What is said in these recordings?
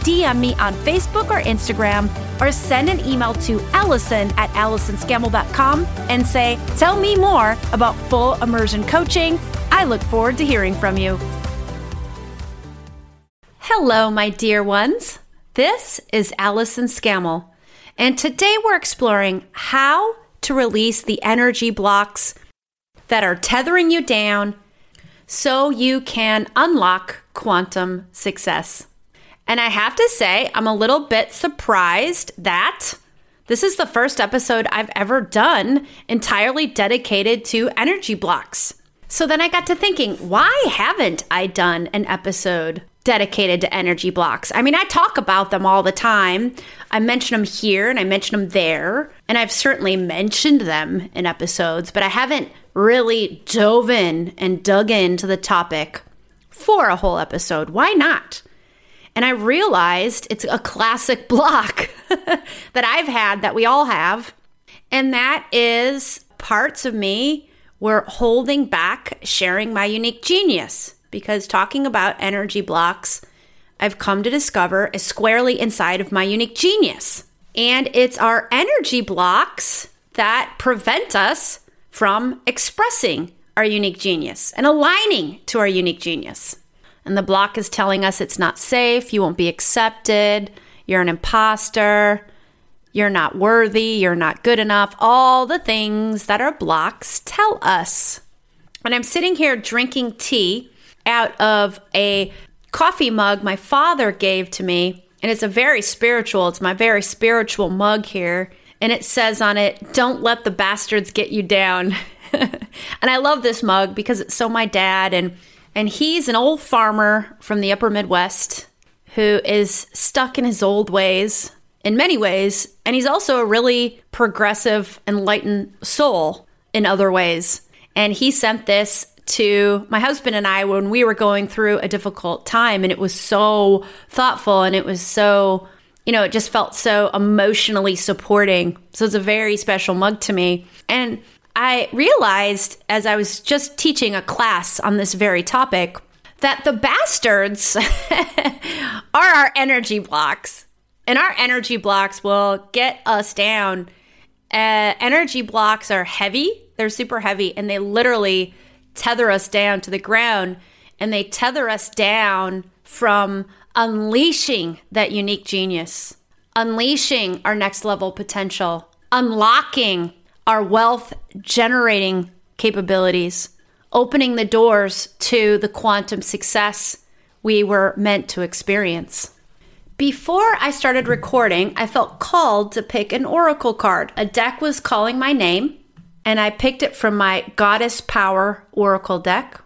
DM me on Facebook or Instagram or send an email to Allison at AllisonScammell.com and say, Tell me more about full immersion coaching. I look forward to hearing from you. Hello, my dear ones. This is Allison Scammell, and today we're exploring how to release the energy blocks that are tethering you down so you can unlock quantum success. And I have to say, I'm a little bit surprised that this is the first episode I've ever done entirely dedicated to energy blocks. So then I got to thinking, why haven't I done an episode dedicated to energy blocks? I mean, I talk about them all the time. I mention them here and I mention them there, and I've certainly mentioned them in episodes, but I haven't really dove in and dug into the topic for a whole episode. Why not? And I realized it's a classic block that I've had that we all have. And that is parts of me were holding back sharing my unique genius because talking about energy blocks, I've come to discover is squarely inside of my unique genius. And it's our energy blocks that prevent us from expressing our unique genius and aligning to our unique genius. And the block is telling us it's not safe, you won't be accepted, you're an imposter, you're not worthy, you're not good enough, all the things that our blocks tell us. And I'm sitting here drinking tea out of a coffee mug my father gave to me. And it's a very spiritual, it's my very spiritual mug here. And it says on it, Don't let the bastards get you down. and I love this mug because it's so my dad. And, and he's an old farmer from the upper Midwest who is stuck in his old ways in many ways. And he's also a really progressive, enlightened soul in other ways. And he sent this to my husband and I when we were going through a difficult time. And it was so thoughtful and it was so, you know, it just felt so emotionally supporting. So it's a very special mug to me. And I realized as I was just teaching a class on this very topic that the bastards are our energy blocks. And our energy blocks will get us down. Uh, energy blocks are heavy, they're super heavy, and they literally tether us down to the ground and they tether us down from unleashing that unique genius, unleashing our next level potential, unlocking our wealth generating capabilities, opening the doors to the quantum success we were meant to experience. Before I started recording, I felt called to pick an oracle card. A deck was calling my name, and I picked it from my Goddess Power Oracle deck.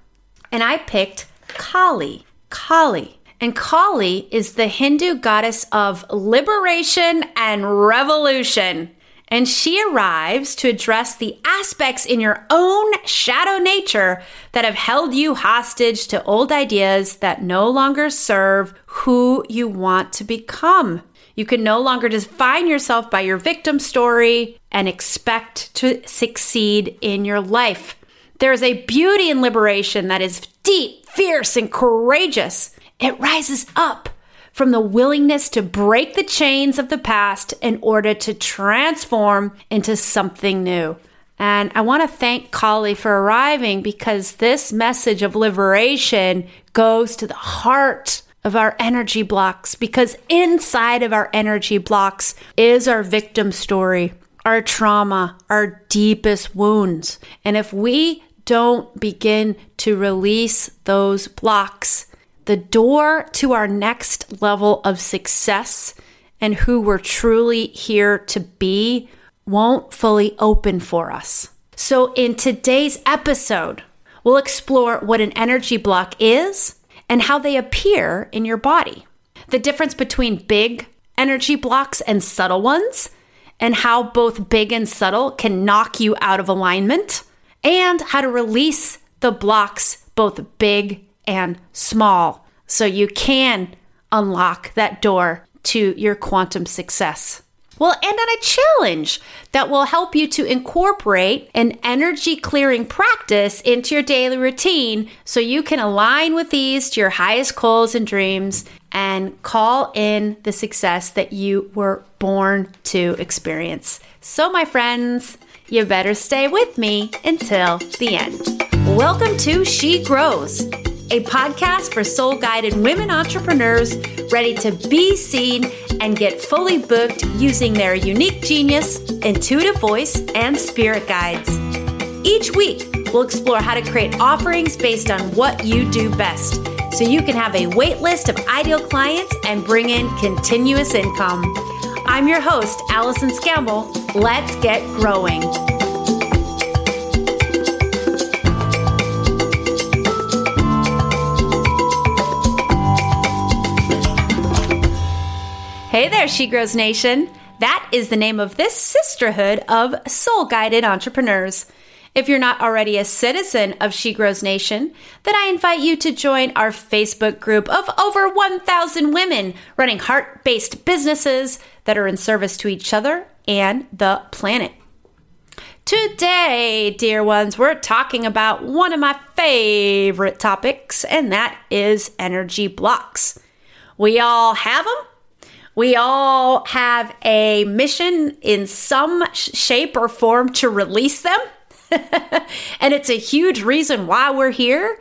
And I picked Kali. Kali. And Kali is the Hindu goddess of liberation and revolution. And she arrives to address the aspects in your own shadow nature that have held you hostage to old ideas that no longer serve who you want to become. You can no longer define yourself by your victim story and expect to succeed in your life. There is a beauty in liberation that is deep, fierce, and courageous. It rises up from the willingness to break the chains of the past in order to transform into something new. And I want to thank Kali for arriving because this message of liberation goes to the heart of our energy blocks because inside of our energy blocks is our victim story, our trauma, our deepest wounds. And if we don't begin to release those blocks, the door to our next level of success and who we're truly here to be won't fully open for us. So, in today's episode, we'll explore what an energy block is and how they appear in your body, the difference between big energy blocks and subtle ones, and how both big and subtle can knock you out of alignment, and how to release the blocks, both big and small, so you can unlock that door to your quantum success. Well, and on a challenge that will help you to incorporate an energy clearing practice into your daily routine so you can align with these to your highest goals and dreams and call in the success that you were born to experience. So, my friends, you better stay with me until the end. Welcome to She Grows, a podcast for soul guided women entrepreneurs ready to be seen and get fully booked using their unique genius, intuitive voice, and spirit guides. Each week, we'll explore how to create offerings based on what you do best so you can have a wait list of ideal clients and bring in continuous income. I'm your host, Allison Scammell. Let's get growing. Hey there, She Grows Nation. That is the name of this sisterhood of soul guided entrepreneurs. If you're not already a citizen of She Grows Nation, then I invite you to join our Facebook group of over 1,000 women running heart based businesses that are in service to each other and the planet. Today, dear ones, we're talking about one of my favorite topics, and that is energy blocks. We all have them we all have a mission in some shape or form to release them. and it's a huge reason why we're here.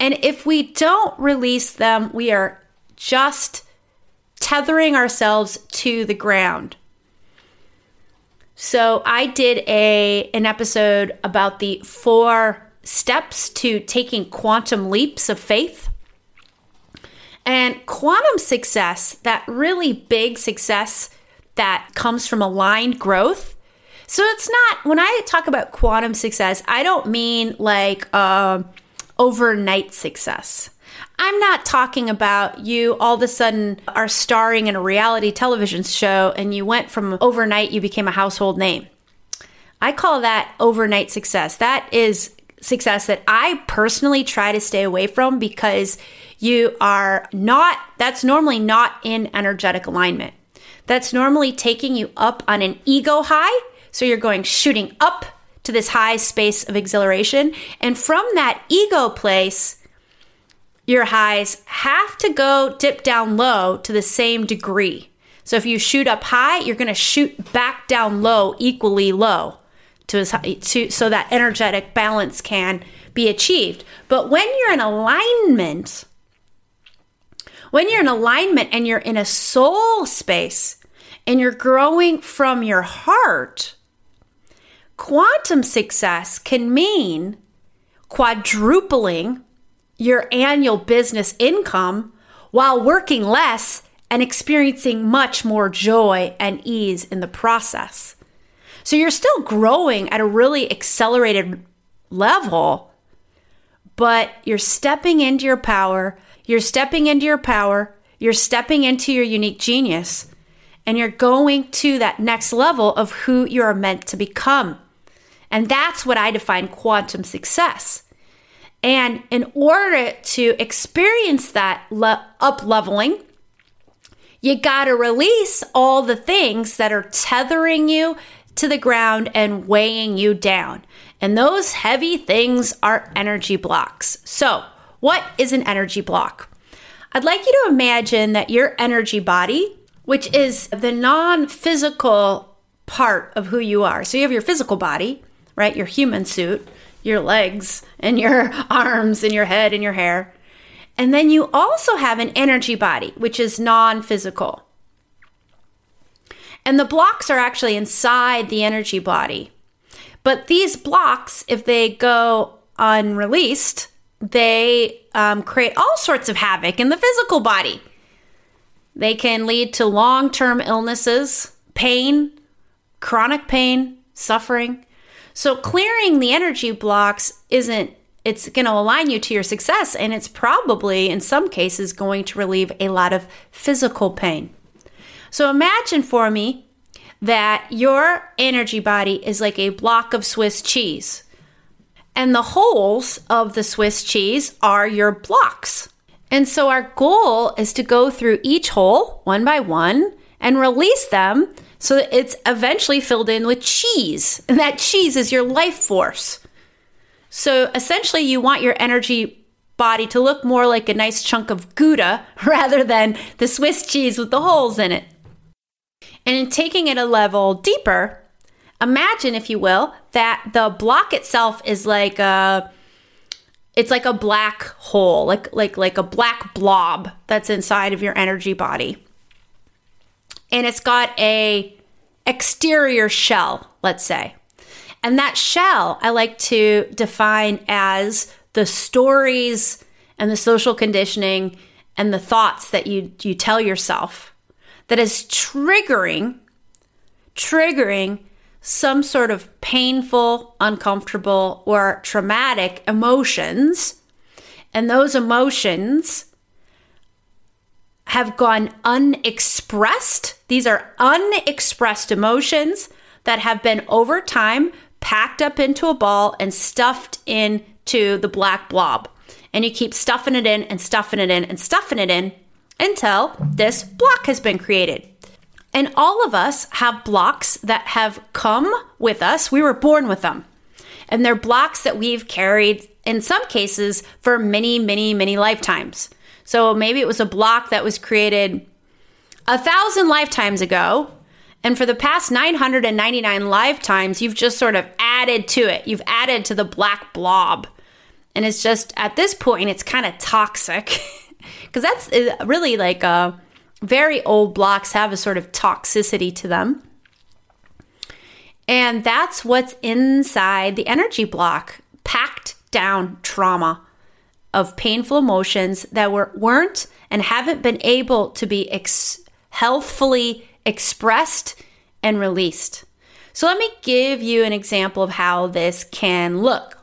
And if we don't release them, we are just tethering ourselves to the ground. So I did a an episode about the four steps to taking quantum leaps of faith. And quantum success, that really big success that comes from aligned growth. So it's not, when I talk about quantum success, I don't mean like uh, overnight success. I'm not talking about you all of a sudden are starring in a reality television show and you went from overnight, you became a household name. I call that overnight success. That is success that I personally try to stay away from because you are not, that's normally not in energetic alignment. That's normally taking you up on an ego high. So you're going shooting up to this high space of exhilaration. And from that ego place, your highs have to go dip down low to the same degree. So if you shoot up high, you're going to shoot back down low equally low to, to so that energetic balance can be achieved. But when you're in alignment, when you're in alignment and you're in a soul space and you're growing from your heart, quantum success can mean quadrupling your annual business income while working less and experiencing much more joy and ease in the process. So you're still growing at a really accelerated level, but you're stepping into your power. You're stepping into your power. You're stepping into your unique genius. And you're going to that next level of who you're meant to become. And that's what I define quantum success. And in order to experience that le- up leveling, you got to release all the things that are tethering you to the ground and weighing you down. And those heavy things are energy blocks. So, what is an energy block? I'd like you to imagine that your energy body, which is the non physical part of who you are. So, you have your physical body, right? Your human suit, your legs, and your arms, and your head, and your hair. And then you also have an energy body, which is non physical. And the blocks are actually inside the energy body. But these blocks, if they go unreleased, they um, create all sorts of havoc in the physical body. They can lead to long term illnesses, pain, chronic pain, suffering. So, clearing the energy blocks isn't, it's going to align you to your success, and it's probably, in some cases, going to relieve a lot of physical pain. So imagine for me that your energy body is like a block of Swiss cheese. And the holes of the Swiss cheese are your blocks. And so our goal is to go through each hole one by one and release them so that it's eventually filled in with cheese. And that cheese is your life force. So essentially, you want your energy body to look more like a nice chunk of Gouda rather than the Swiss cheese with the holes in it. And in taking it a level deeper, imagine, if you will, that the block itself is like a it's like a black hole, like like like a black blob that's inside of your energy body. And it's got a exterior shell, let's say. And that shell I like to define as the stories and the social conditioning and the thoughts that you you tell yourself that is triggering triggering some sort of painful, uncomfortable, or traumatic emotions. And those emotions have gone unexpressed. These are unexpressed emotions that have been over time packed up into a ball and stuffed into the black blob. And you keep stuffing it in and stuffing it in and stuffing it in until this block has been created. And all of us have blocks that have come with us. We were born with them. And they're blocks that we've carried in some cases for many, many, many lifetimes. So maybe it was a block that was created a thousand lifetimes ago. And for the past 999 lifetimes, you've just sort of added to it. You've added to the black blob. And it's just at this point, it's kind of toxic. because that's uh, really like a uh, very old blocks have a sort of toxicity to them. And that's what's inside the energy block packed down trauma of painful emotions that were, weren't and haven't been able to be ex- healthfully expressed and released. So, let me give you an example of how this can look.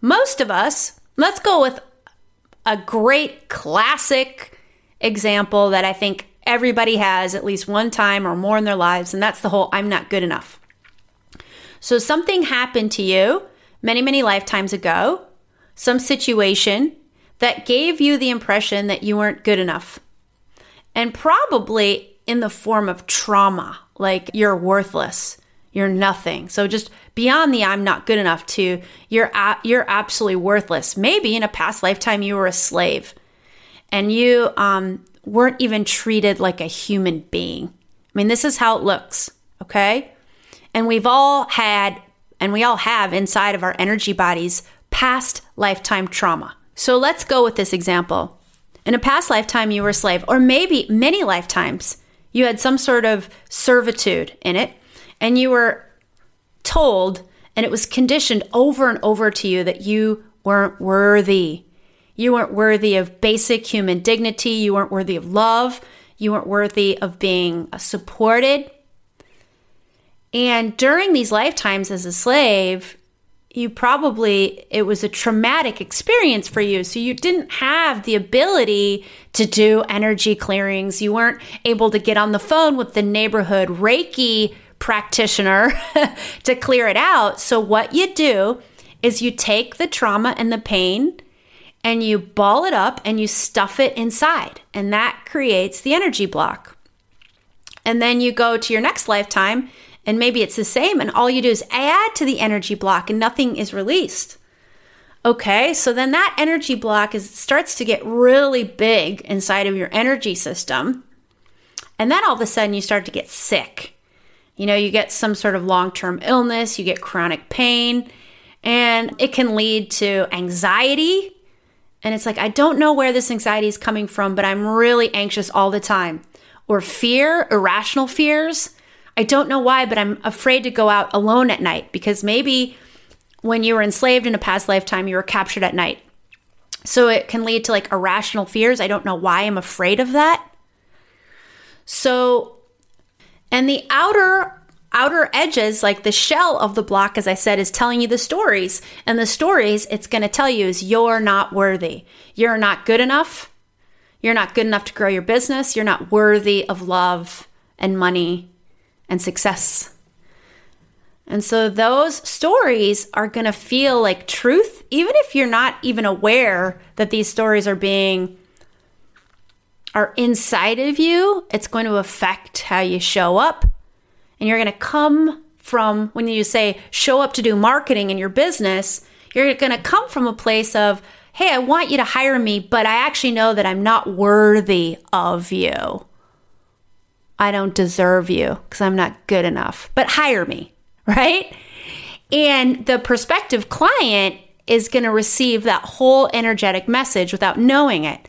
Most of us, let's go with a great classic example that I think everybody has at least one time or more in their lives, and that's the whole I'm not good enough. So, something happened to you many, many lifetimes ago, some situation that gave you the impression that you weren't good enough, and probably in the form of trauma, like you're worthless, you're nothing. So just beyond the I'm not good enough to you're you're absolutely worthless. Maybe in a past lifetime you were a slave and you um, weren't even treated like a human being. I mean, this is how it looks, okay? And we've all had and we all have inside of our energy bodies past lifetime trauma. So let's go with this example. In a past lifetime, you were a slave, or maybe many lifetimes, you had some sort of servitude in it and you were told and it was conditioned over and over to you that you weren't worthy. You weren't worthy of basic human dignity. You weren't worthy of love. You weren't worthy of being supported. And during these lifetimes as a slave, you probably, it was a traumatic experience for you. So you didn't have the ability to do energy clearings. You weren't able to get on the phone with the neighborhood Reiki practitioner to clear it out. So, what you do is you take the trauma and the pain and you ball it up and you stuff it inside, and that creates the energy block. And then you go to your next lifetime, and maybe it's the same, and all you do is add to the energy block, and nothing is released. Okay, so then that energy block is starts to get really big inside of your energy system. And then all of a sudden you start to get sick. You know, you get some sort of long term illness, you get chronic pain, and it can lead to anxiety. And it's like, I don't know where this anxiety is coming from, but I'm really anxious all the time. Or fear, irrational fears. I don't know why, but I'm afraid to go out alone at night because maybe when you were enslaved in a past lifetime, you were captured at night. So it can lead to like irrational fears. I don't know why I'm afraid of that. So and the outer outer edges like the shell of the block as i said is telling you the stories and the stories it's going to tell you is you're not worthy you're not good enough You're not good enough to grow your business. You're not worthy of love and money and success. And so those stories are going to feel like truth, even if you're not even aware that these stories are being are inside of you. It's going to affect how you show up. And you're going to come from when you say show up to do marketing in your business, you're going to come from a place of, hey, I want you to hire me, but I actually know that I'm not worthy of you. I don't deserve you because I'm not good enough, but hire me, right? And the prospective client is going to receive that whole energetic message without knowing it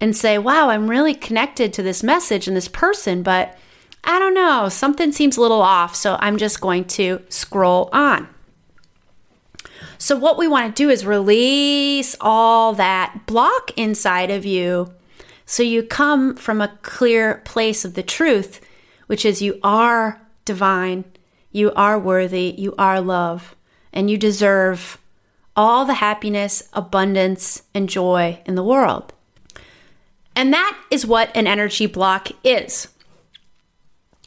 and say, wow, I'm really connected to this message and this person, but I don't know, something seems a little off, so I'm just going to scroll on. So, what we want to do is release all that block inside of you so you come from a clear place of the truth, which is you are divine, you are worthy, you are love, and you deserve all the happiness, abundance, and joy in the world. And that is what an energy block is.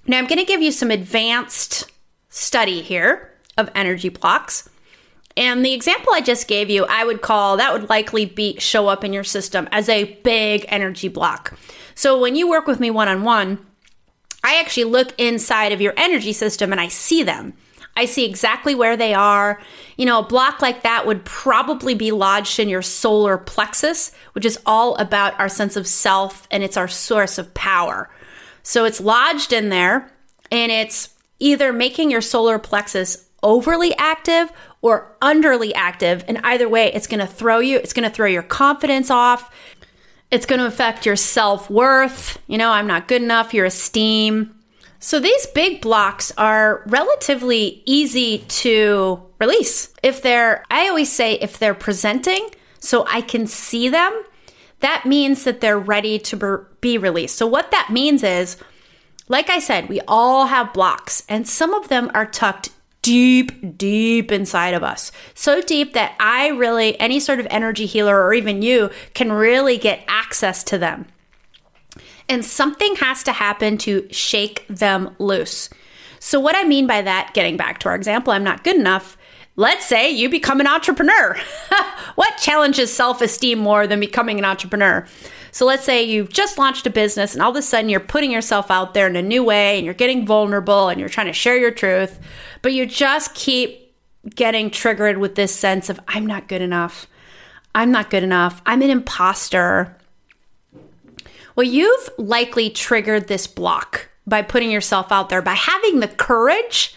Now, I'm going to give you some advanced study here of energy blocks. And the example I just gave you, I would call that would likely be show up in your system as a big energy block. So when you work with me one on one, I actually look inside of your energy system and I see them. I see exactly where they are. You know, a block like that would probably be lodged in your solar plexus, which is all about our sense of self and it's our source of power. So it's lodged in there and it's either making your solar plexus overly active or underly active. And either way, it's going to throw you, it's going to throw your confidence off. It's going to affect your self worth. You know, I'm not good enough, your esteem. So these big blocks are relatively easy to release. If they're, I always say, if they're presenting so I can see them, that means that they're ready to be released. So what that means is, like I said, we all have blocks and some of them are tucked deep, deep inside of us. So deep that I really, any sort of energy healer or even you can really get access to them and something has to happen to shake them loose. So, what I mean by that, getting back to our example, I'm not good enough. Let's say you become an entrepreneur. what challenges self esteem more than becoming an entrepreneur? So, let's say you've just launched a business and all of a sudden you're putting yourself out there in a new way and you're getting vulnerable and you're trying to share your truth, but you just keep getting triggered with this sense of, I'm not good enough. I'm not good enough. I'm an imposter. Well, you've likely triggered this block by putting yourself out there, by having the courage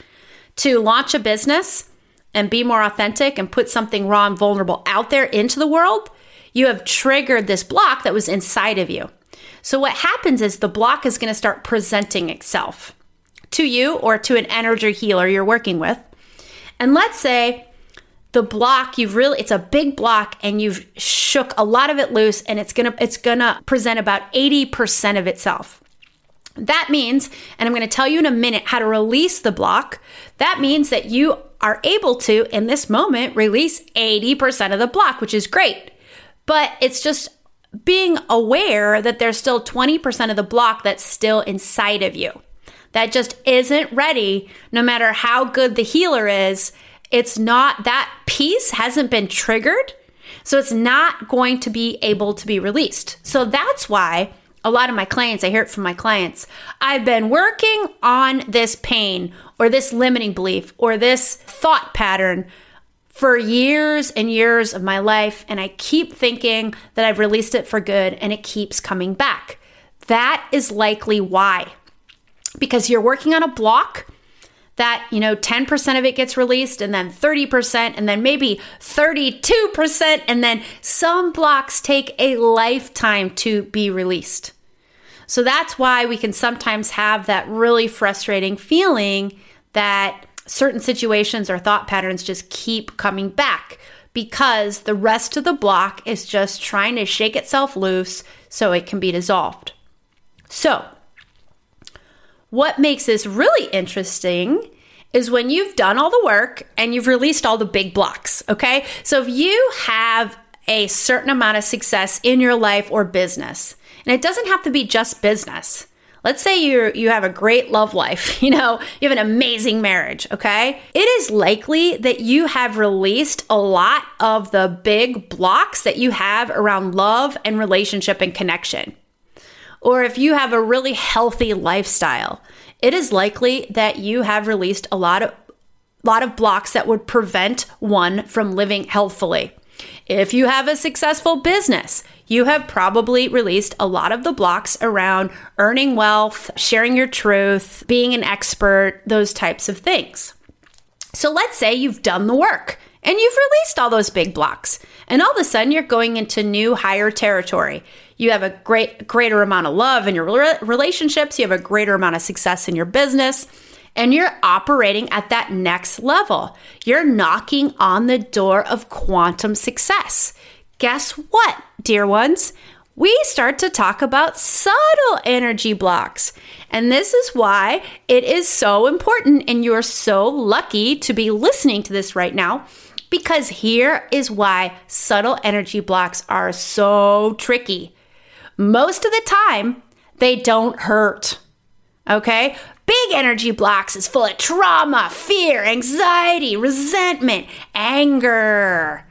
to launch a business and be more authentic and put something raw and vulnerable out there into the world. You have triggered this block that was inside of you. So, what happens is the block is going to start presenting itself to you or to an energy healer you're working with. And let's say the block you've really it's a big block and you've shook a lot of it loose and it's gonna it's gonna present about 80% of itself that means and i'm going to tell you in a minute how to release the block that means that you are able to in this moment release 80% of the block which is great but it's just being aware that there's still 20% of the block that's still inside of you that just isn't ready no matter how good the healer is it's not that piece hasn't been triggered. So it's not going to be able to be released. So that's why a lot of my clients, I hear it from my clients, I've been working on this pain or this limiting belief or this thought pattern for years and years of my life. And I keep thinking that I've released it for good and it keeps coming back. That is likely why. Because you're working on a block that, you know, 10% of it gets released and then 30% and then maybe 32%. And then some blocks take a lifetime to be released. So that's why we can sometimes have that really frustrating feeling that certain situations or thought patterns just keep coming back because the rest of the block is just trying to shake itself loose so it can be dissolved. So, what makes this really interesting is when you've done all the work and you've released all the big blocks, okay? So if you have a certain amount of success in your life or business, And it doesn't have to be just business. Let's say you you have a great love life, you know, you have an amazing marriage, okay? It is likely that you have released a lot of the big blocks that you have around love and relationship and connection. Or if you have a really healthy lifestyle, it is likely that you have released a lot of lot of blocks that would prevent one from living healthfully. If you have a successful business, you have probably released a lot of the blocks around earning wealth, sharing your truth, being an expert, those types of things. So let's say you've done the work and you've released all those big blocks, and all of a sudden you're going into new, higher territory. You have a great, greater amount of love in your relationships, you have a greater amount of success in your business and you're operating at that next level. You're knocking on the door of quantum success guess what, dear ones? We start to talk about subtle energy blocks. And this is why it is so important. And you're so lucky to be listening to this right now because here is why subtle energy blocks are so tricky. Most of the time, they don't hurt. Okay? Big energy blocks is full of trauma, fear, anxiety, resentment, anger.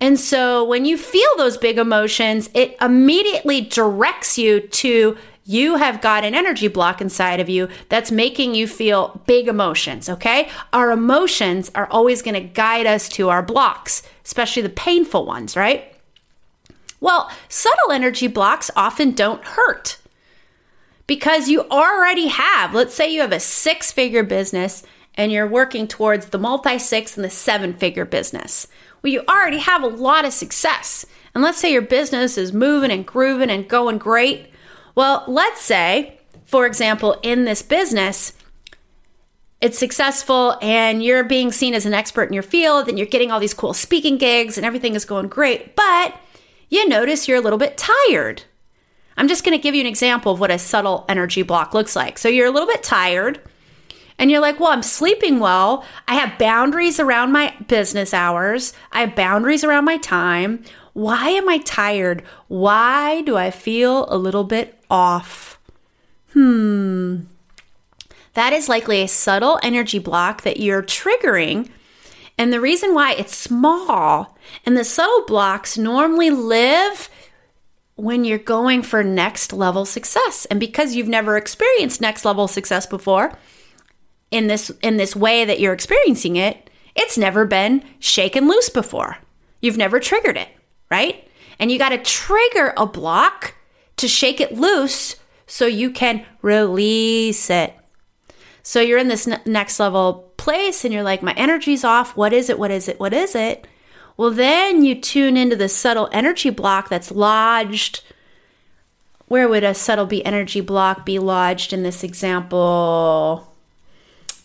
And so when you feel those big emotions, it immediately directs you to you have got an energy block inside of you that's making you feel big emotions, okay? Our emotions are always going to guide us to our blocks, especially the painful ones, right? Well, subtle energy blocks often don't hurt because you already have, let's say you have a six figure business and you're working towards the multi six and the seven figure business. Well, you already have a lot of success. And let's say your business is moving and grooving and going great. Well, let's say, for example, in this business, it's successful and you're being seen as an expert in your field and you're getting all these cool speaking gigs and everything is going great, but you notice you're a little bit tired. I'm just going to give you an example of what a subtle energy block looks like. So you're a little bit tired and you're like, well, I'm sleeping well. I have boundaries around my business hours. I have boundaries around my time. Why am I tired? Why do I feel a little bit off? Hmm. That is likely a subtle energy block that you're triggering. And the reason why it's small and the subtle blocks normally live when you're going for next level success. And because you've never experienced next level success before, in this in this way that you're experiencing it, it's never been shaken loose before. You've never triggered it, right? And you got to trigger a block to shake it loose so you can release it. So you're in this next level place and you're like, my energy's off. What is it? What is it? What is it? Well, then you tune into the subtle energy block that's lodged. Where would a subtle be energy block be lodged in this example?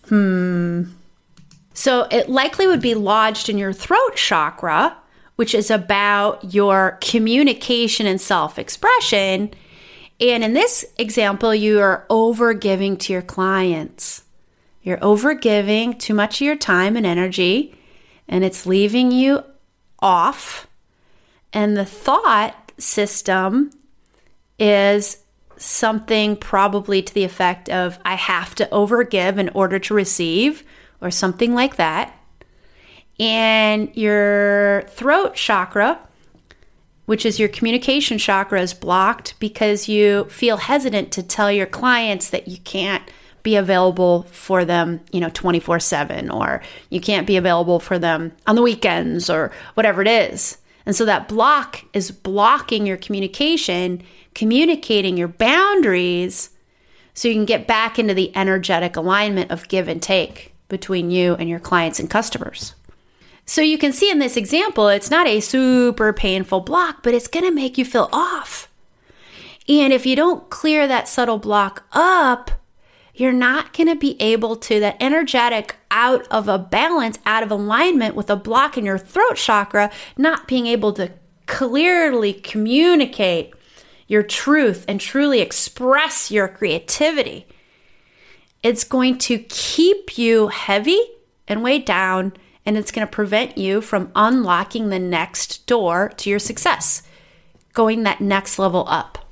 Hmm. So it likely would be lodged in your throat chakra, which is about your communication and self expression. And in this example, you are over giving to your clients. You're over giving too much of your time and energy, and it's leaving you off. And the thought system is something probably to the effect of, I have to overgive in order to receive, or something like that. And your throat chakra, which is your communication chakra, is blocked because you feel hesitant to tell your clients that you can't be available for them, you know, 24 7, or you can't be available for them on the weekends, or whatever it is. And so that block is blocking your communication communicating your boundaries so you can get back into the energetic alignment of give and take between you and your clients and customers. So you can see in this example, it's not a super painful block, but it's going to make you feel off. And if you don't clear that subtle block up, you're not going to be able to, that energetic out of a balance, out of alignment with a block in your throat chakra, not being able to clearly communicate your truth and truly express your creativity, it's going to keep you heavy and weighed down, and it's going to prevent you from unlocking the next door to your success, going that next level up.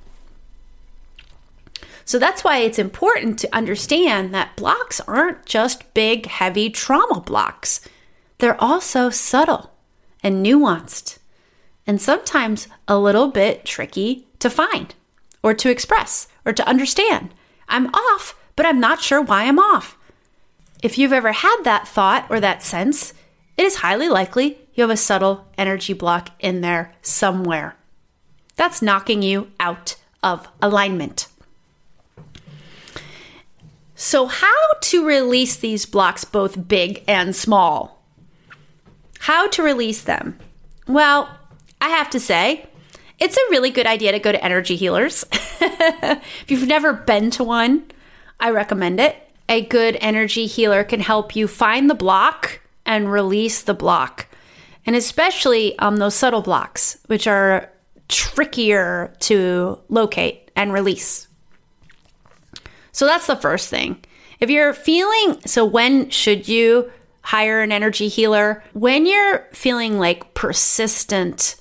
So that's why it's important to understand that blocks aren't just big, heavy trauma blocks. They're also subtle and nuanced, and sometimes a little bit tricky to find or to express or to understand. I'm off, but I'm not sure why I'm off. If you've ever had that thought or that sense, it is highly likely you have a subtle energy block in there somewhere. That's knocking you out of alignment. So, how to release these blocks, both big and small? How to release them? Well, I have to say, it's a really good idea to go to energy healers. if you've never been to one, I recommend it. A good energy healer can help you find the block and release the block. And especially um, those subtle blocks, which are trickier to locate and release. So that's the first thing. If you're feeling, so when should you hire an energy healer? When you're feeling like persistent,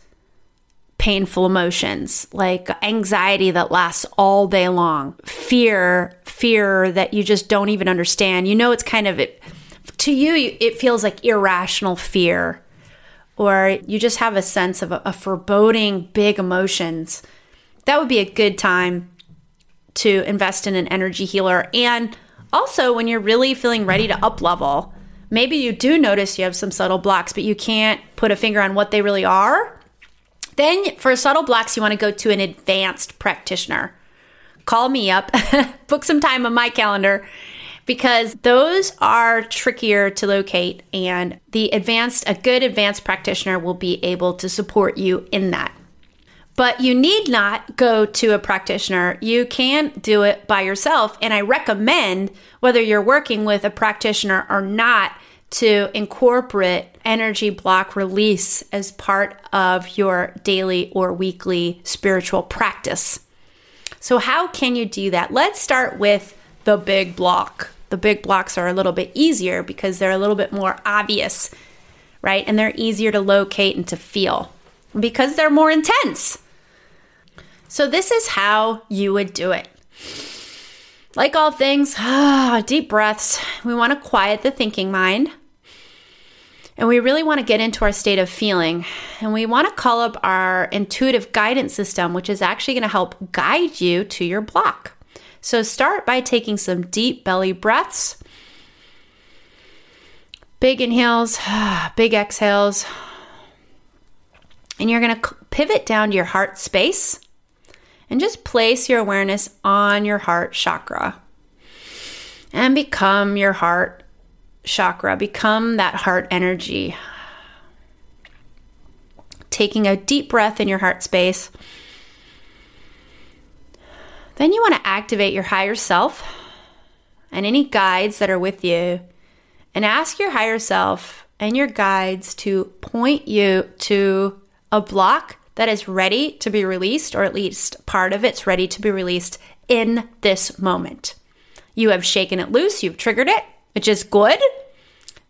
painful emotions, like anxiety that lasts all day long, fear, fear that you just don't even understand. You know, it's kind of, to you, it feels like irrational fear or you just have a sense of a, a foreboding big emotions, that would be a good time to invest in an energy healer. And also, when you're really feeling ready to up level, maybe you do notice you have some subtle blocks, but you can't put a finger on what they really are. Then, for subtle blocks, you want to go to an advanced practitioner. Call me up, book some time on my calendar, because those are trickier to locate and the advanced a good advanced practitioner will be able to support you in that. But you need not go to a practitioner. You can do it by yourself and I recommend whether you're working with a practitioner or not to incorporate energy block release as part of your daily or weekly spiritual practice. So, how can you do that? Let's start with the big block the big blocks are a little bit easier because they're a little bit more obvious, right? And they're easier to locate and to feel because they're more intense. So, this is how you would do it. Like all things, ah, deep breaths. We want to quiet the thinking mind. And we really want to get into our state of feeling. And we want to call up our intuitive guidance system, which is actually going to help guide you to your block. So start by taking some deep belly breaths. Big inhales, big exhales. And you're going to pivot down to your heart space and just place your awareness on your heart chakra. And become your heart chakra, become that heart energy. Taking a deep breath in your heart space. Then you want to activate your higher self and any guides that are with you. And ask your higher self and your guides to point you to a block that is ready to be released, or at least part of it's ready to be released in this moment. You have shaken it loose, you've triggered it, which is good.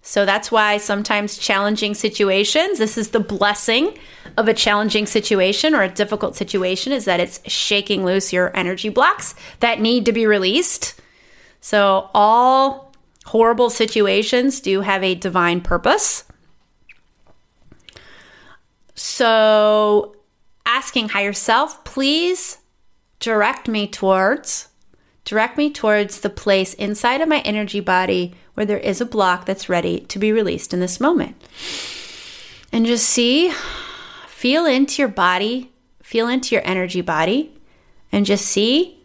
So that's why sometimes challenging situations, this is the blessing of a challenging situation or a difficult situation, is that it's shaking loose your energy blocks that need to be released. So all horrible situations do have a divine purpose. So asking higher self, please direct me towards direct me towards the place inside of my energy body where there is a block that's ready to be released in this moment. And just see, feel into your body, feel into your energy body, and just see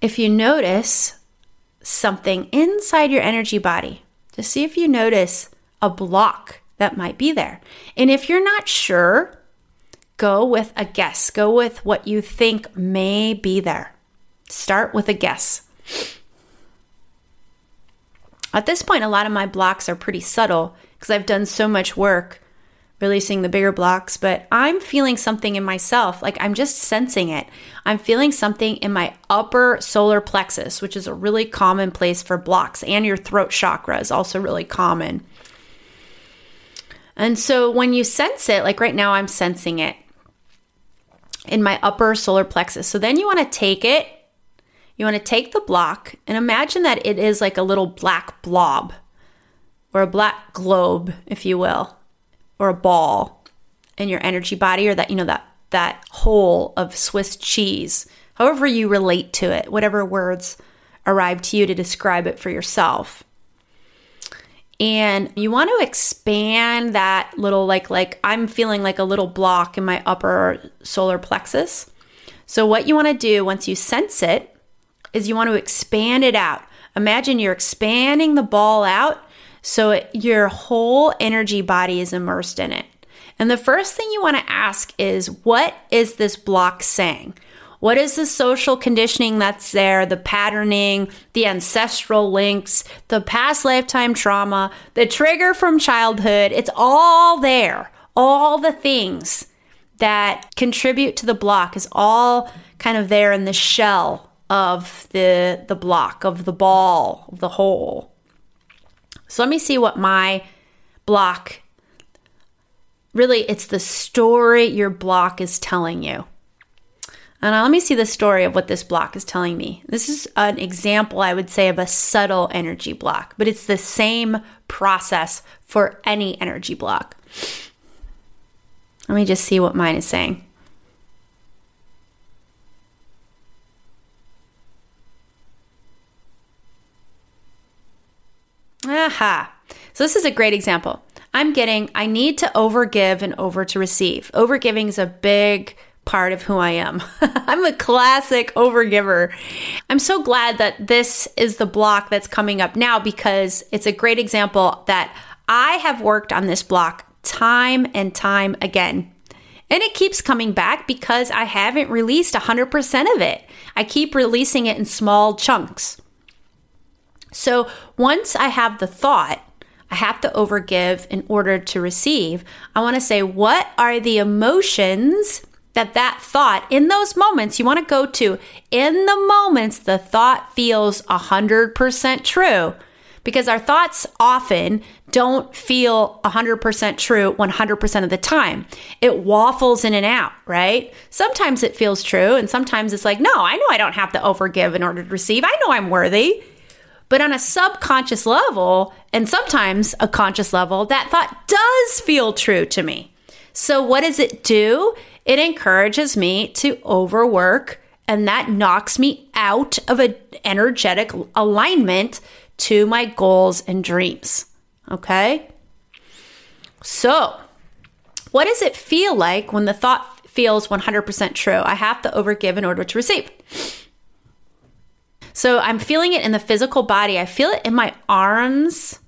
if you notice something inside your energy body. Just see if you notice a block that might be there. And if you're not sure, go with a guess. Go with what you think may be there. Start with a guess. At this point, a lot of my blocks are pretty subtle because I've done so much work releasing the bigger blocks, but I'm feeling something in myself. Like I'm just sensing it. I'm feeling something in my upper solar plexus, which is a really common place for blocks, and your throat chakra is also really common. And so when you sense it, like right now, I'm sensing it in my upper solar plexus. So then you want to take it you want to take the block and imagine that it is like a little black blob or a black globe, if you will, or a ball in your energy body or that, you know, that that hole of Swiss cheese, however you relate to it, whatever words arrive to you to describe it for yourself. And you want to expand that little like like I'm feeling like a little block in my upper solar plexus. So what you want to do once you sense it is you want to expand it out. Imagine you're expanding the ball out so it, your whole energy body is immersed in it. And the first thing you want to ask is what is this block saying? What is the social conditioning that's there, the patterning, the ancestral links, the past lifetime trauma, the trigger from childhood? It's all there. All the things that contribute to the block is all kind of there in the shell of the the block of the ball, of the hole. So let me see what my block really it's the story your block is telling you. And uh, let me see the story of what this block is telling me. This is an example, I would say, of a subtle energy block, but it's the same process for any energy block. Let me just see what mine is saying. Aha. So this is a great example. I'm getting, I need to overgive and over to receive. Overgiving is a big part of who I am. I'm a classic overgiver. I'm so glad that this is the block that's coming up now because it's a great example that I have worked on this block time and time again. And it keeps coming back because I haven't released 100% of it. I keep releasing it in small chunks. So once I have the thought, I have to overgive in order to receive. I want to say, what are the emotions that that thought in those moments you want to go to? In the moments the thought feels 100% true. Because our thoughts often don't feel 100% true 100% of the time. It waffles in and out, right? Sometimes it feels true, and sometimes it's like, no, I know I don't have to overgive in order to receive. I know I'm worthy. But on a subconscious level, and sometimes a conscious level, that thought does feel true to me. So, what does it do? It encourages me to overwork, and that knocks me out of an energetic alignment to my goals and dreams. Okay? So, what does it feel like when the thought feels 100% true? I have to overgive in order to receive. So I'm feeling it in the physical body. I feel it in my arms,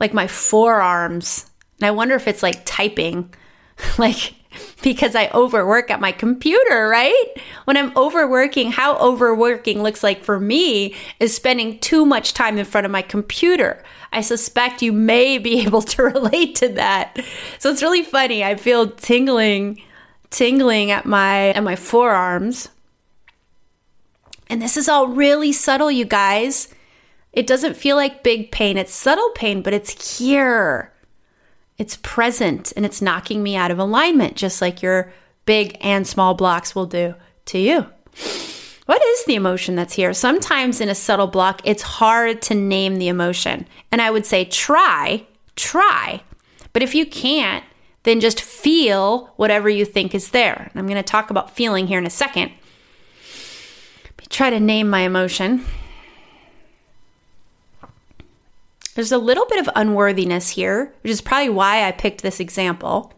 like my forearms. And I wonder if it's like typing, like because I overwork at my computer, right? When I'm overworking, how overworking looks like for me is spending too much time in front of my computer. I suspect you may be able to relate to that. So it's really funny. I feel tingling tingling at my at my forearms and this is all really subtle, you guys. It doesn't feel like big pain. It's subtle pain, but it's here. It's present and it's knocking me out of alignment, just like your big and small blocks will do to you. What is the emotion that's here? Sometimes in a subtle block, it's hard to name the emotion. And I would say try, try. But if you can't, then just feel whatever you think is there. I'm going to talk about feeling here in a second try to name my emotion. There's a little bit of unworthiness here, which is probably why I picked this example.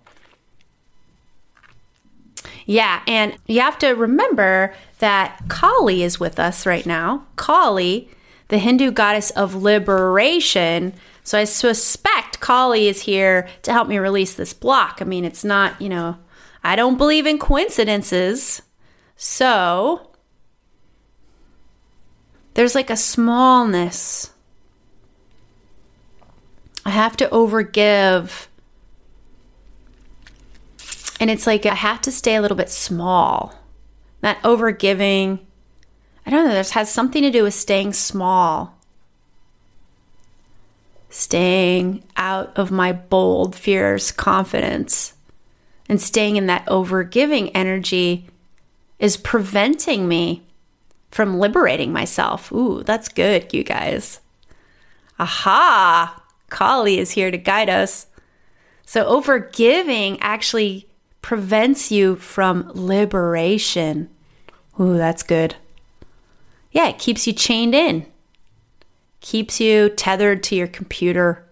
Yeah, and you have to remember that Kali is with us right now. Kali, the Hindu goddess of liberation. So I suspect Kali is here to help me release this block. I mean, it's not, you know, I don't believe in coincidences. So there's like a smallness. I have to overgive. And it's like I have to stay a little bit small. That overgiving, I don't know, this has something to do with staying small. Staying out of my bold, fierce confidence and staying in that overgiving energy is preventing me from liberating myself. Ooh, that's good, you guys. Aha! Kali is here to guide us. So, overgiving actually prevents you from liberation. Ooh, that's good. Yeah, it keeps you chained in, keeps you tethered to your computer.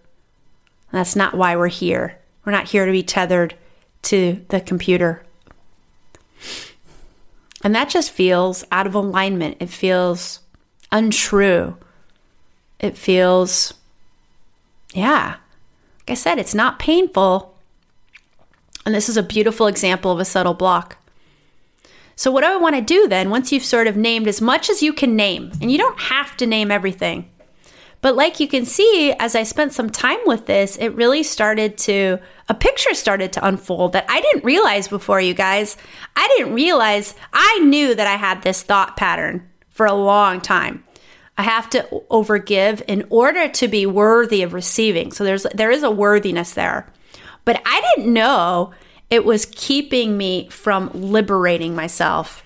That's not why we're here. We're not here to be tethered to the computer. And that just feels out of alignment. It feels untrue. It feels, yeah, like I said, it's not painful. And this is a beautiful example of a subtle block. So, what do I want to do then once you've sort of named as much as you can name? And you don't have to name everything. But like you can see, as I spent some time with this, it really started to, a picture started to unfold that I didn't realize before, you guys. I didn't realize, I knew that I had this thought pattern for a long time. I have to overgive in order to be worthy of receiving. So there's there is a worthiness there. But I didn't know it was keeping me from liberating myself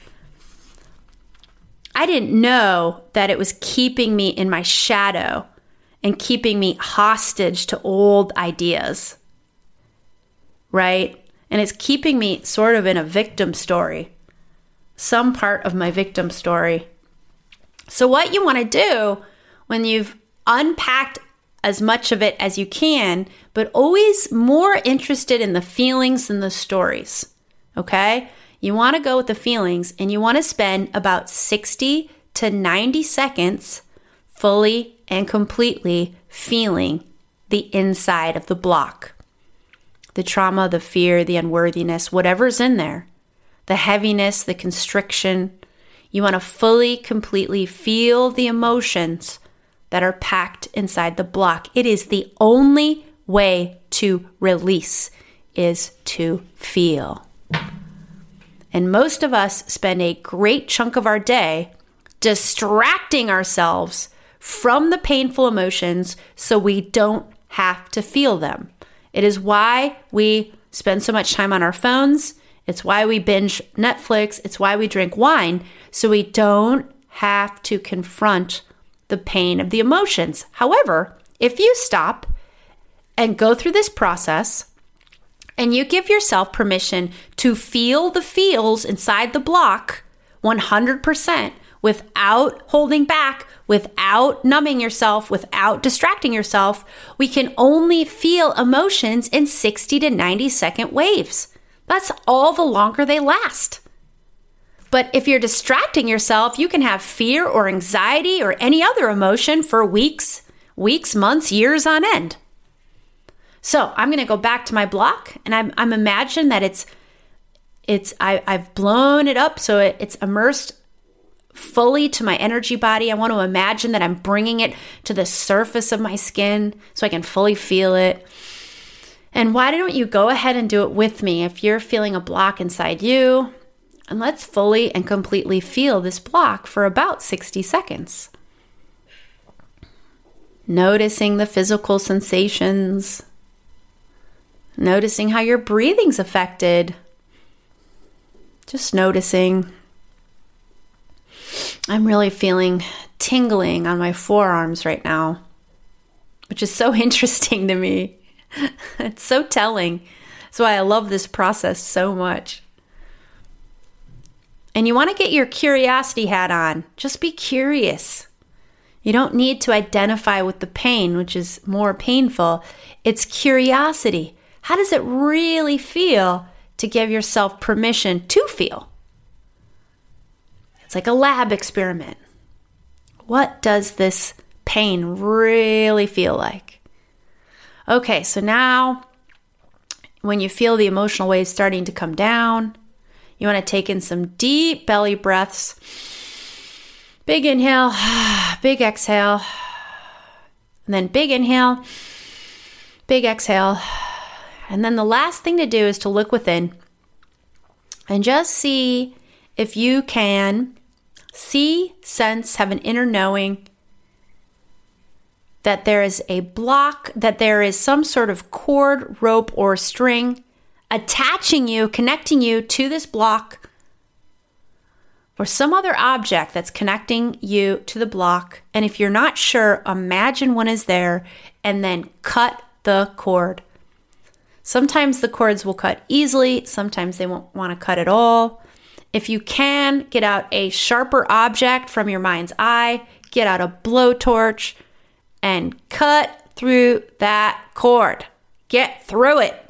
I didn't know that it was keeping me in my shadow and keeping me hostage to old ideas. Right? And it's keeping me sort of in a victim story, some part of my victim story. So, what you want to do when you've unpacked as much of it as you can, but always more interested in the feelings than the stories, okay? You want to go with the feelings and you want to spend about 60 to 90 seconds fully and completely feeling the inside of the block. The trauma, the fear, the unworthiness, whatever's in there, the heaviness, the constriction. You want to fully, completely feel the emotions that are packed inside the block. It is the only way to release is to feel. And most of us spend a great chunk of our day distracting ourselves from the painful emotions so we don't have to feel them. It is why we spend so much time on our phones. It's why we binge Netflix. It's why we drink wine so we don't have to confront the pain of the emotions. However, if you stop and go through this process, and you give yourself permission to feel the feels inside the block 100% without holding back, without numbing yourself, without distracting yourself, we can only feel emotions in 60 to 90 second waves. That's all the longer they last. But if you're distracting yourself, you can have fear or anxiety or any other emotion for weeks, weeks, months, years on end. So I'm going to go back to my block and I'm, I'm imagine that it's, it's, I, I've blown it up so it, it's immersed fully to my energy body. I want to imagine that I'm bringing it to the surface of my skin so I can fully feel it. And why don't you go ahead and do it with me if you're feeling a block inside you? And let's fully and completely feel this block for about 60 seconds. Noticing the physical sensations, Noticing how your breathing's affected. Just noticing. I'm really feeling tingling on my forearms right now, which is so interesting to me. it's so telling. That's why I love this process so much. And you want to get your curiosity hat on. Just be curious. You don't need to identify with the pain, which is more painful. It's curiosity. How does it really feel to give yourself permission to feel? It's like a lab experiment. What does this pain really feel like? Okay, so now when you feel the emotional waves starting to come down, you want to take in some deep belly breaths. Big inhale, big exhale, and then big inhale, big exhale. And then the last thing to do is to look within and just see if you can see, sense, have an inner knowing that there is a block, that there is some sort of cord, rope, or string attaching you, connecting you to this block. or some other object that's connecting you to the block. And if you're not sure, imagine one is there and then cut the cord. Sometimes the cords will cut easily, sometimes they won't want to cut at all. If you can, get out a sharper object from your mind's eye, get out a blowtorch, and cut through that cord. Get through it.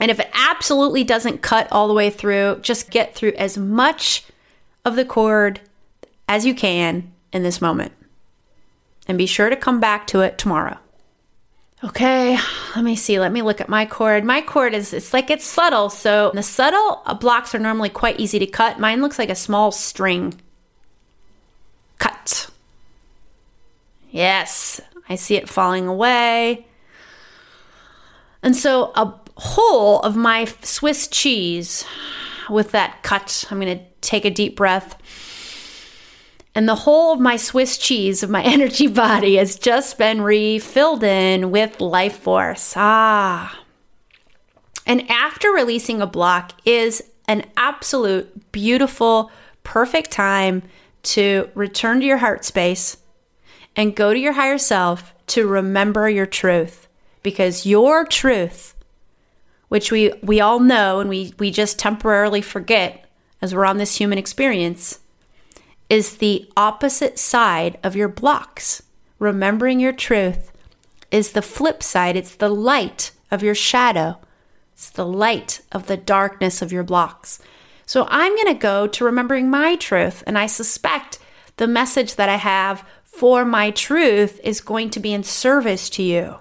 And if it absolutely doesn't cut all the way through, just get through as much of the cord as you can in this moment. And be sure to come back to it tomorrow. Okay, let me see. Let me look at my cord. My cord is, it's like it's subtle. So the subtle blocks are normally quite easy to cut. Mine looks like a small string. Cut. Yes, I see it falling away. And so a hole of my Swiss cheese with that cut, I'm going to take a deep breath. And the hole of my Swiss cheese of my energy body has just been refilled in with life force. Ah. And after releasing a block is an absolute beautiful, perfect time to return to your heart space and go to your higher self to remember your truth because your truth which we we all know and we we just temporarily forget as we're on this human experience is the opposite side of your blocks. Remembering your truth is the flip side, it's the light of your shadow, it's the light of the darkness of your blocks. So I'm going to go to remembering my truth, and I suspect the message that I have for my truth is going to be in service to you.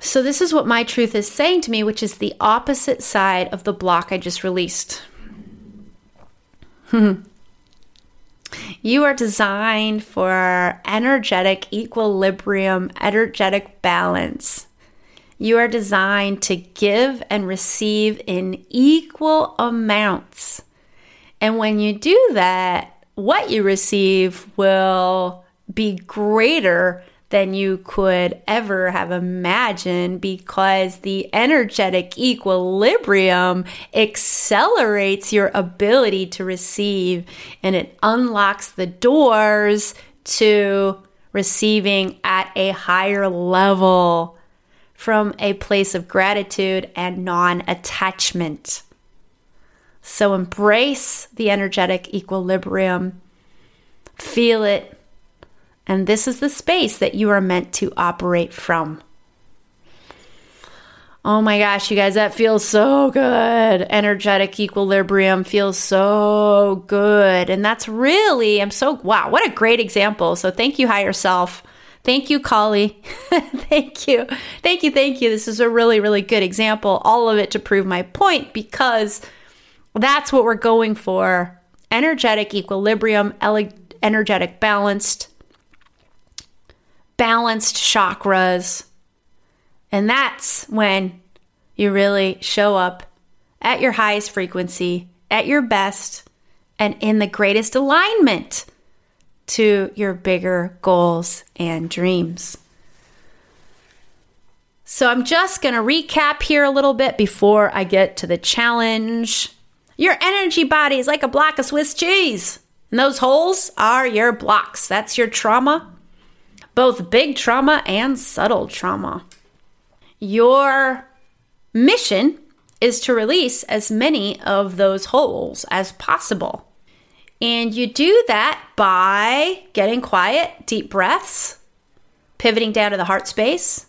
So, this is what my truth is saying to me, which is the opposite side of the block I just released. you are designed for energetic equilibrium, energetic balance. You are designed to give and receive in equal amounts. And when you do that, what you receive will be greater than you could ever have imagined because the energetic equilibrium accelerates your ability to receive and it unlocks the doors to receiving at a higher level from a place of gratitude and non attachment. So embrace the energetic equilibrium, feel it, and this is the space that you are meant to operate from. Oh my gosh, you guys, that feels so good. Energetic equilibrium feels so good. And that's really, I'm so, wow, what a great example. So thank you, higher self. Thank you, Kali. thank you. Thank you. Thank you. This is a really, really good example. All of it to prove my point because that's what we're going for energetic equilibrium, energetic balanced balanced chakras. And that's when you really show up at your highest frequency, at your best, and in the greatest alignment to your bigger goals and dreams. So, I'm just going to recap here a little bit before I get to the challenge. Your energy body is like a block of Swiss cheese, and those holes are your blocks. That's your trauma, both big trauma and subtle trauma. Your mission is to release as many of those holes as possible. And you do that by getting quiet, deep breaths, pivoting down to the heart space,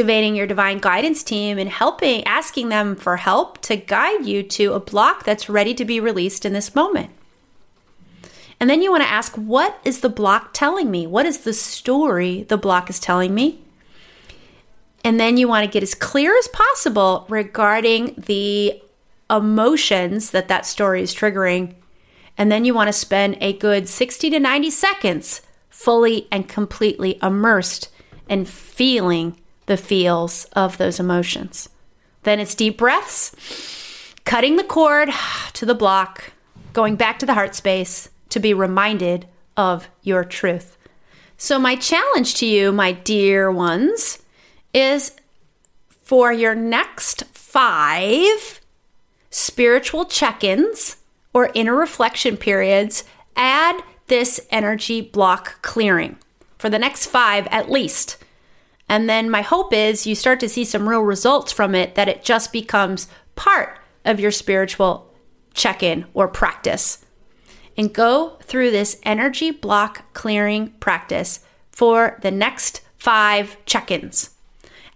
activating your divine guidance team and helping, asking them for help to guide you to a block that's ready to be released in this moment. And then you want to ask, what is the block telling me? What is the story the block is telling me? And then you want to get as clear as possible regarding the emotions that that story is triggering. And then you want to spend a good 60 to 90 seconds fully and completely immersed and feeling the feels of those emotions. Then it's deep breaths, cutting the cord to the block, going back to the heart space, to be reminded of your truth. So, my challenge to you, my dear ones, is for your next five spiritual check ins or inner reflection periods, add this energy block clearing for the next five at least. And then my hope is you start to see some real results from it, that it just becomes part of your spiritual check in or practice. And go through this energy block clearing practice for the next five check ins.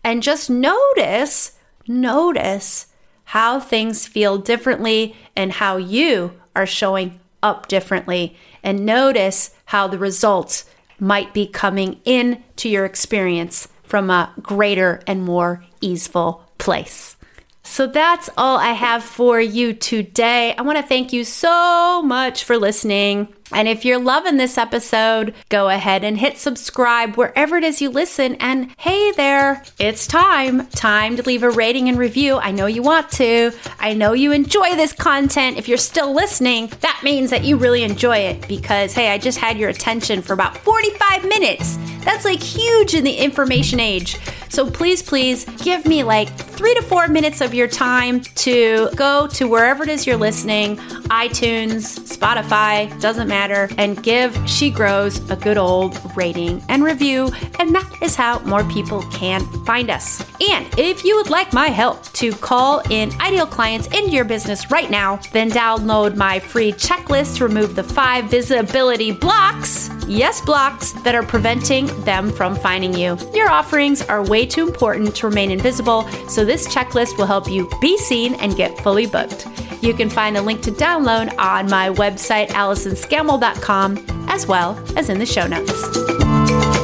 And just notice, notice how things feel differently and how you are showing up differently. And notice how the results might be coming into your experience from a greater and more easeful place. So that's all I have for you today. I want to thank you so much for listening. And if you're loving this episode, go ahead and hit subscribe wherever it is you listen. And hey there, it's time. Time to leave a rating and review. I know you want to. I know you enjoy this content. If you're still listening, that means that you really enjoy it because, hey, I just had your attention for about 45 minutes. That's like huge in the information age. So please, please give me like three to four minutes of your time to go to wherever it is you're listening iTunes, Spotify, doesn't matter matter and give She Grows a good old rating and review. And that is how more people can find us. And if you would like my help to call in ideal clients into your business right now, then download my free checklist to remove the five visibility blocks yes, blocks that are preventing them from finding you. Your offerings are way too important to remain invisible, so this checklist will help you be seen and get fully booked. You can find the link to download on my website, as well as in the show notes.